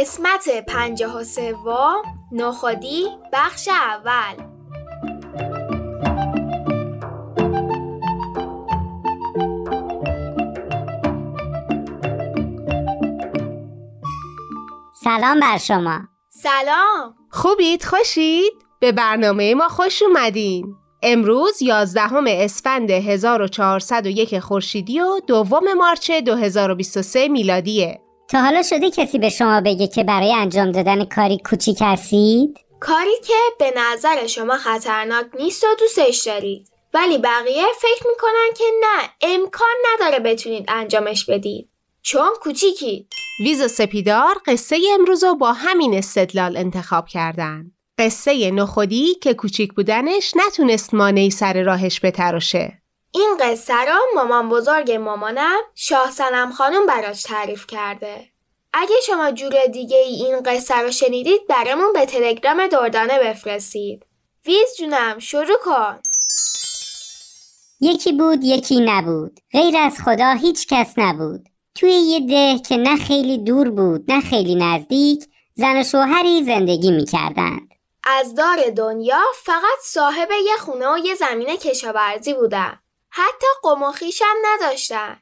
قسمت پنجاه و سوم نخودی بخش اول. سلام بر شما. سلام. خوبید؟ خوشید؟ به برنامه ما خوش اومدین. امروز 11 اسفند 1401 خورشیدی و دوم مارچ 2023 میلادیه. تا حالا شده کسی به شما بگه که برای انجام دادن کاری کوچیک هستید؟ کاری که به نظر شما خطرناک نیست و دوستش دارید. ولی بقیه فکر می‌کنن که نه امکان نداره بتونید انجامش بدید. چون کوچیکید ویز و سپیدار قصه امروز رو با همین استدلال انتخاب کردن. قصه نخودی که کوچیک بودنش نتونست مانعی سر راهش بتراشه. این قصه رو مامان بزرگ مامانم شاه سنم خانم براش تعریف کرده. اگه شما جور دیگه ای این قصه رو شنیدید برامون به تلگرام دردانه بفرستید. ویز جونم شروع کن. یکی بود یکی نبود. غیر از خدا هیچ کس نبود. توی یه ده که نه خیلی دور بود نه خیلی نزدیک زن و شوهری زندگی می‌کردند. از دار دنیا فقط صاحب یه خونه و یه زمین کشاورزی بودن. حتی قم و خویشم نداشتن.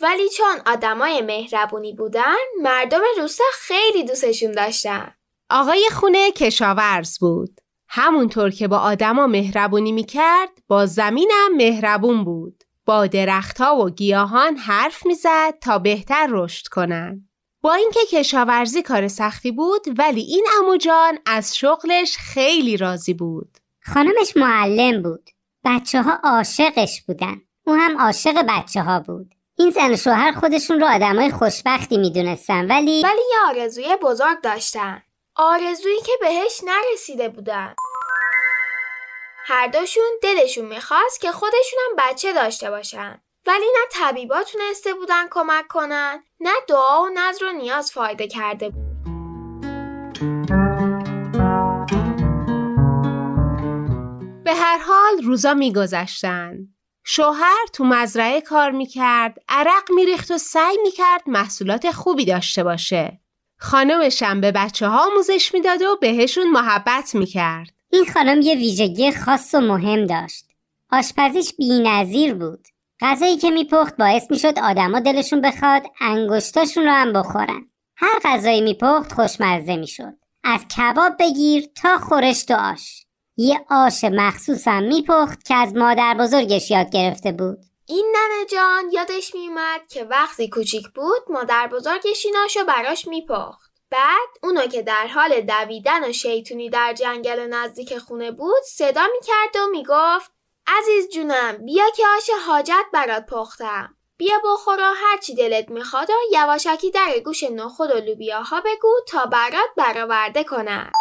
ولی چون آدمای مهربونی بودن مردم روستا خیلی دوستشون داشتن. آقای خونه کشاورز بود. همونطور که با آدما مهربونی می‌کرد با زمینم مهربون بود. با درختها و گیاهان حرف می‌زد تا بهتر رشد کنن. با اینکه کشاورزی کار سختی بود ولی این اموجان از شغلش خیلی راضی بود. خانمش معلم بود. بچه ها عاشقش بودن. او هم عاشق بچه ها بود. این زن و شوهر خودشون رو آدمای خوشبختی می‌دونستن ولی ولی یه آرزوی بزرگ داشتن. آرزویی که بهش نرسیده بودن. هر دوشون دلشون می‌خواست که خودشون هم بچه داشته باشن. ولی نه طبیبا تونسته بودن کمک کنن نه دعا و نظر و نیاز فایده کرده بود. به هر حال روزا میگذشتن. شوهر تو مزرعه کار می‌کرد عرق میریخت و سعی می‌کرد محصولات خوبی داشته باشه. خانمشم به بچه ها آموزش می‌داد و بهشون محبت می‌کرد. این خانم یه ویژگی خاص و مهم داشت. آشپزیش بی‌نظیر بود. غذایی که میپخت باعث می‌شد آدما دلشون بخواد انگشتاشون رو هم بخورن. هر غذایی میپخت خوشمزه می‌شد. از کباب بگیر تا خورشت و آش. یه آش مخصوصم میپخت که از مادر بزرگش یاد گرفته بود. این ننه جان یادش میومد که وقتی کوچیک بود مادر بزرگش این آشو براش میپخت. بعد اونو که در حال دویدن و شیطونی در جنگل نزدیک خونه بود صدا می‌کرد و می‌گفت عزیز جونم بیا که آش حاجت برات پختم. بیا بخور و هرچی دلت می‌خواد و یواشکی در گوش نخود و لوبیاها بگو تا برات برآورده کنم.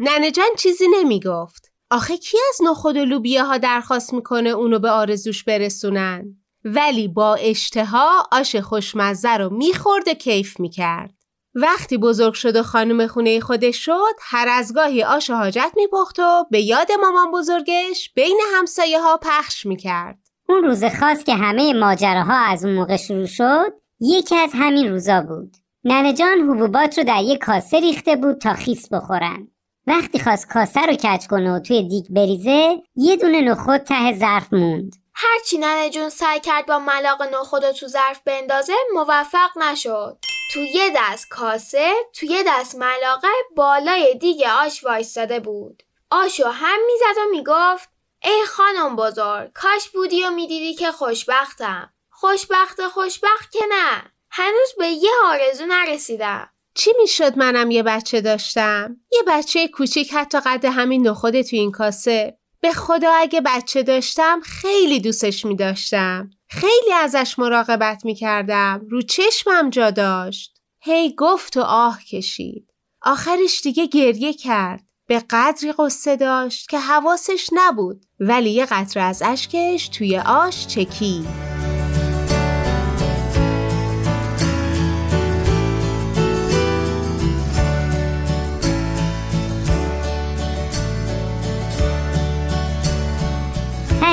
ننه جان چیزی نمی‌گفت. آخه کی از نخود و لوبیاها درخواست می‌کنه اونو به آرزوش برسونن؟ ولی با اشتها آش خوشمزه رو می‌خورد و کیف می‌کرد. وقتی بزرگ شد و خانم خونه خودش شد هر از گاهی آش حاجت میپخت و به یاد مامان بزرگش بین همسایه ها پخش می‌کرد. اون روز خاص که همه ماجراها از اون موقع شروع شد یکی از همین روزا بود. ننه جان حبوبات رو در یک کاسه ریخته بود تا خیس بخورن. وقتی خواست کاسه رو کج کنه و توی دیگ بریزه یه دونه نخود ته ظرف موند. هرچی ننه جون سعی کرد با ملاق نخود رو تو ظرف بندازه موفق نشد. تو یه دست کاسه تو یه دست ملاقه بالای دیگ آش وایستاده بود. آشو هم می‌زد و می‌گفت ای خانم بزرگ کاش بودی و می‌دیدی که خوشبختم. خوشبخت خوشبخت که نه. هنوز به یه آرزو نرسیدم. چی می‌شد منم یه بچه داشتم؟ یه بچه کوچیک حتی قد همین نخود تو این کاسه به خدا اگه بچه داشتم خیلی دوستش می داشتم. خیلی ازش مراقبت می کردم. رو چشمم جا داشت. هی گفت و آه کشید. آخرش دیگه گریه کرد. به قدری قصه داشت که حواسش نبود ولی یه قطره از اشکش توی آش چکید.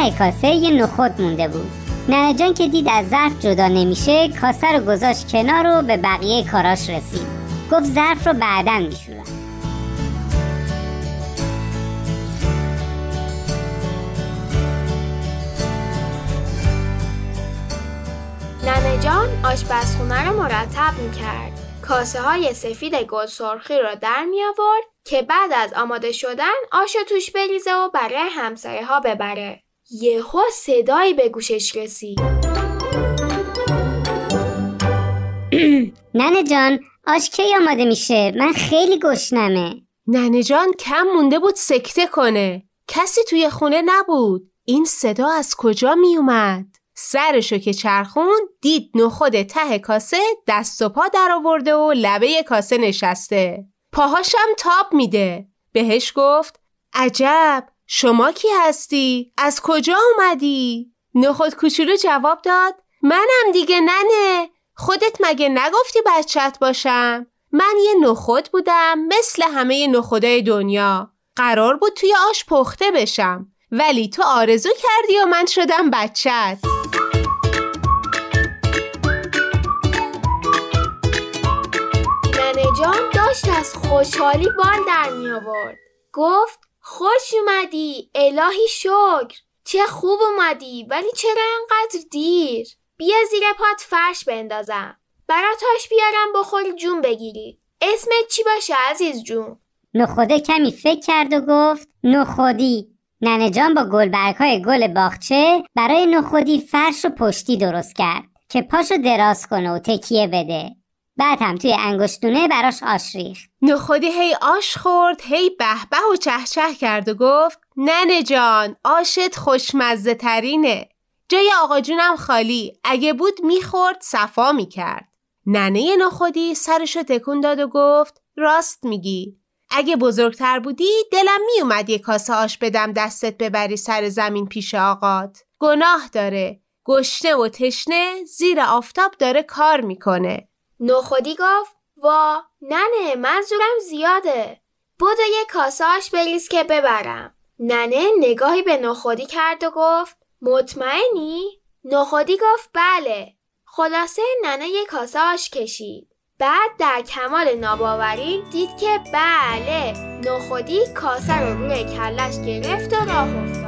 ته کاسه یه نخود مونده بود ننه جان که دید از ظرف جدا نمیشه کاسه رو گذاشت کنار و به بقیه کاراش رسید گفت ظرف رو بعدا میشورم ننه جان آشپزخونه رو مرتب می‌کرد. کاسه های سفید گل سرخی رو در می آورد که بعد از آماده شدن آش توش بریزه و برای همسایه ها ببره. یهو صدایی به گوشش رسید. ننه جان آش کی آماده میشه من خیلی گشنمه ننه جان کم مونده بود سکته کنه. کسی توی خونه نبود. این صدا از کجا می اومد؟ سرشو که چرخون دید نخود ته کاسه دست و پا در آورده و لبه کاسه نشسته. پاهاشم تاب میده. بهش گفت عجب شما کی هستی؟ از کجا اومدی؟ نخود کوچولو جواب داد منم دیگه ننه خودت مگه نگفتی بچت باشم؟ من یه نخود بودم مثل همه نخودای دنیا قرار بود توی آش پخته بشم ولی تو آرزو کردی و من شدم بچت ننه جان داشت از خوشحالی بال در می آورد. گفت خوش اومدی. الهی شکر. چه خوب اومدی. ولی چرا انقدر دیر؟ بیا زیر پات فرش بندازم. براتاش بیارم بخوری جون بگیری. اسمت چی باشه عزیز جون؟ نخوده کمی فکر کرد و گفت نخودی. ننه جان با گلبرگهای گل باغچه برای نخودی فرش و پشتی درست کرد که پاشو دراز کنه و تکیه بده. بعد هم توی انگشتونه براش آش ریخت. نخودی هی آش خورد هی به به و چهچه کرد و گفت ننه جان آشت خوشمزه ترینه جای آقا جونم خالی اگه بود می‌خورد صفا می‌کرد. ننه نخودی سرشو تکون داد و گفت راست میگی. اگه بزرگتر بودی دلم میومد یه کاسه آش بدم دستت ببری سر زمین پیش آقات. گناه داره. گشنه و تشنه زیر آفتاب داره کار می‌کنه. نخودی گفت وا ننه منظورم زیاده. بدو یه کاسه آش بریز که ببرم. ننه نگاهی به نخودی کرد و گفت مطمئنی؟ نخودی گفت بله. خلاصه ننه یه کاسه کشید. بعد در کمال ناباوری دید که بله. نخودی کاسه رو روی کلش گرفت و راه افتاد.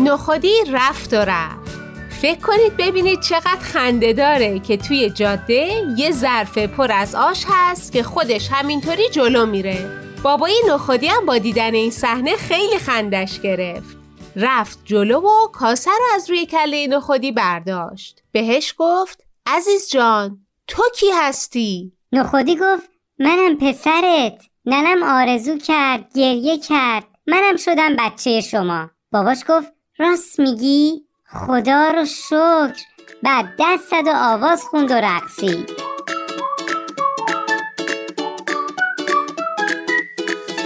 نخودی رفت و رفت. فکر کنید ببینید چقدر خنده داره که توی جاده یه ظرف پر از آش هست که خودش همینطوری جلو میره. بابای نخودی هم با دیدن این صحنه خیلی خندش گرفت. رفت جلو و کاسه رو از روی کله نخودی برداشت. بهش گفت عزیز جان تو کی هستی؟ نخودی گفت منم پسرت. ننم آرزو کرد گریه کرد. منم شدم بچه شما. باباش گفت راست میگی؟ خدا رو شکر. بعد دست زد و آواز خوند و رقصید.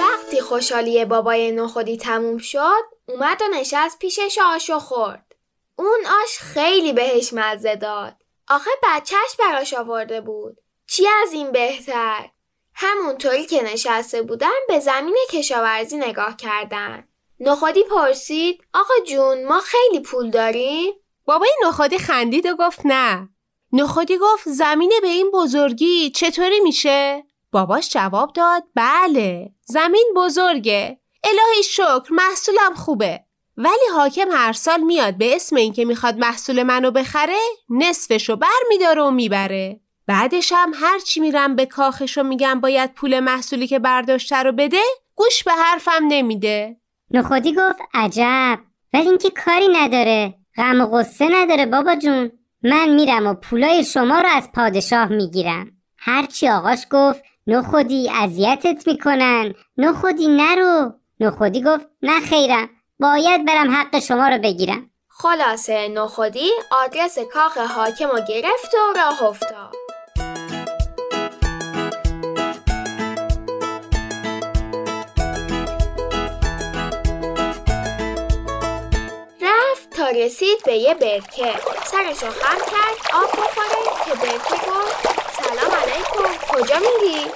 وقتی خوشحالی بابای نخودی تموم شد اومد و نشست پیشش آشو خورد. اون آش خیلی بهش مزه داد. آخه بچهش براش آورده بود. چی از این بهتر؟ همونطوری که نشسته بودن به زمین کشاورزی نگاه کردن. نخودی پرسید آقا جون ما خیلی پول داریم؟ بابای نخودی خندید و گفت نه. نخودی گفت زمینه به این بزرگی چطوری میشه؟ باباش جواب داد بله زمین بزرگه. الهی شکر محصولم خوبه. ولی حاکم هر سال میاد به اسم اینکه می‌خواد محصول منو بخره نصفشو بر میداره و می‌بره. بعدش هم هرچی میرم به کاخش و میگم باید پول محصولی که برداشته رو بده گوش به حرفم نمیده. نخودی گفت عجب ولی اینکه کاری نداره. غم و غصه نداره بابا جون. من میرم و پولای شما رو از پادشاه می‌گیرم. هرچی آقاش گفت نخودی اذیتت می‌کنن. نخودی نرو. نخودی گفت نه خیرم. باید برم حق شما رو بگیرم. خلاصه نخودی آدرس کاخ حاکم رو گرفت و راه افتاد. رسید به یه برکه. سرشو خم کرد آب بخوره که برکه گفت سلام علیکم کجا میری؟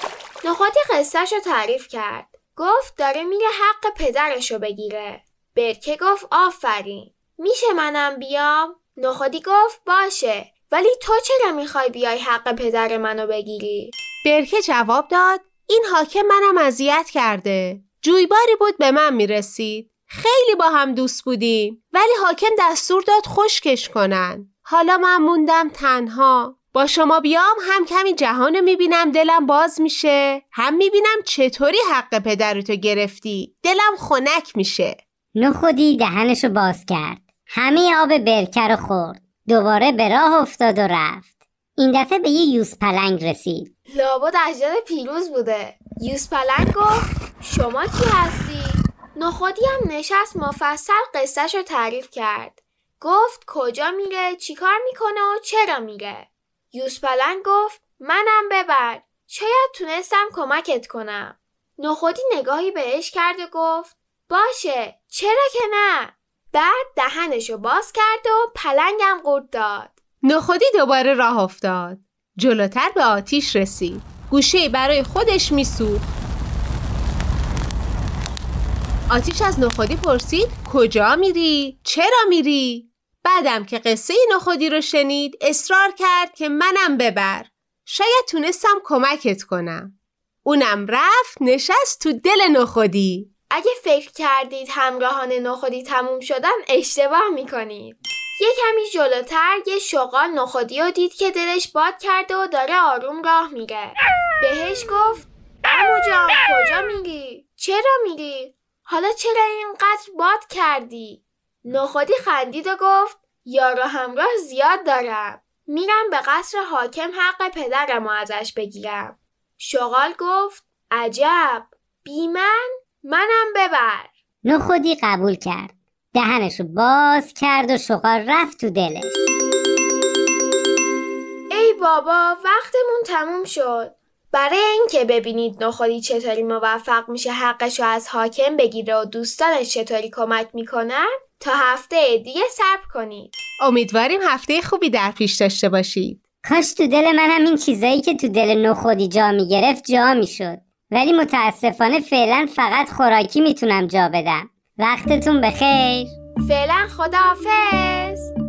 نخودی قصهش رو تعریف کرد. گفت داره میره حق پدرشو بگیره. برکه گفت آفرین. میشه منم بیام؟ نخودی گفت باشه. ولی تو چرا می‌خوای بیای حق پدر منو بگیری؟ برکه جواب داد این حاکم منم اذیت کرده. جویباری بود به من می‌رسید. خیلی با هم دوست بودیم. ولی حاکم دستور داد خشکش کنن. حالا من موندم تنها. با شما بیام هم کمی جهان رو می‌بینم. دلم باز میشه. هم می‌بینم چطوری حق پدرتو گرفتی. دلم خنک میشه. نخودی دهنشو باز کرد. همه آب برکه رو خورد. دوباره به راه افتاد و رفت. این دفعه به یه یوز پلنگ رسید. لابد اجداد پیروز بوده. یوز پلنگ گفت شما کی هستی؟ نخودی هم نشست مفصل قصهش رو تعریف کرد. گفت کجا میره چیکار می‌کنه و چرا میره. یوز پلنگ گفت منم ببر. شاید تونستم کمکت کنم. نخودی نگاهی بهش کرد و گفت باشه چرا که نه؟ بعد دهنشو باز کرد و پلنگم قورت داد. نخودی دوباره راه افتاد. جلوتر به آتیش رسید. گوشه برای خودش میسوخت. آتیش از نخودی پرسید کجا میری؟ چرا میری؟ بعدم که قصه نخودی رو شنید اصرار کرد که منم ببر شاید تونستم کمکت کنم اونم رفت نشست تو دل نخودی اگه فکر کردید همراهان نخودی تموم شدن اشتباه می‌کنید یه کمی جلوتر یه شغال نخودی رو دید که دلش باد کرده و داره آروم راه میره بهش گفت امو جان کجا میری؟ چرا میری؟ حالا چرا اینقدر باد کردی؟ نخودی خندید و گفت یارو همراه زیاد دارم. میرم به قصر حاکم حق پدرم ازش بگیرم. شغال گفت عجب. بی من؟ منم ببر. نخودی قبول کرد. دهنشو باز کرد و شغال رفت تو دلش. ای بابا وقتمون تموم شد. برای اینکه ببینید نخودی چطوری موفق میشه حقشو از حاکم بگیره و دوستانش چطوری کمک می‌کنن تا هفته دیگه صبر کنید. امیدواریم هفته خوبی در پیش داشته باشید. کاش تو دل من هم این چیزایی که تو دل نخودی جا می‌گرفت جا می‌شد. ولی متاسفانه فعلا فقط خوراکی می‌تونم جا بدم. وقتتون بخیر. فعلا خداحافظ.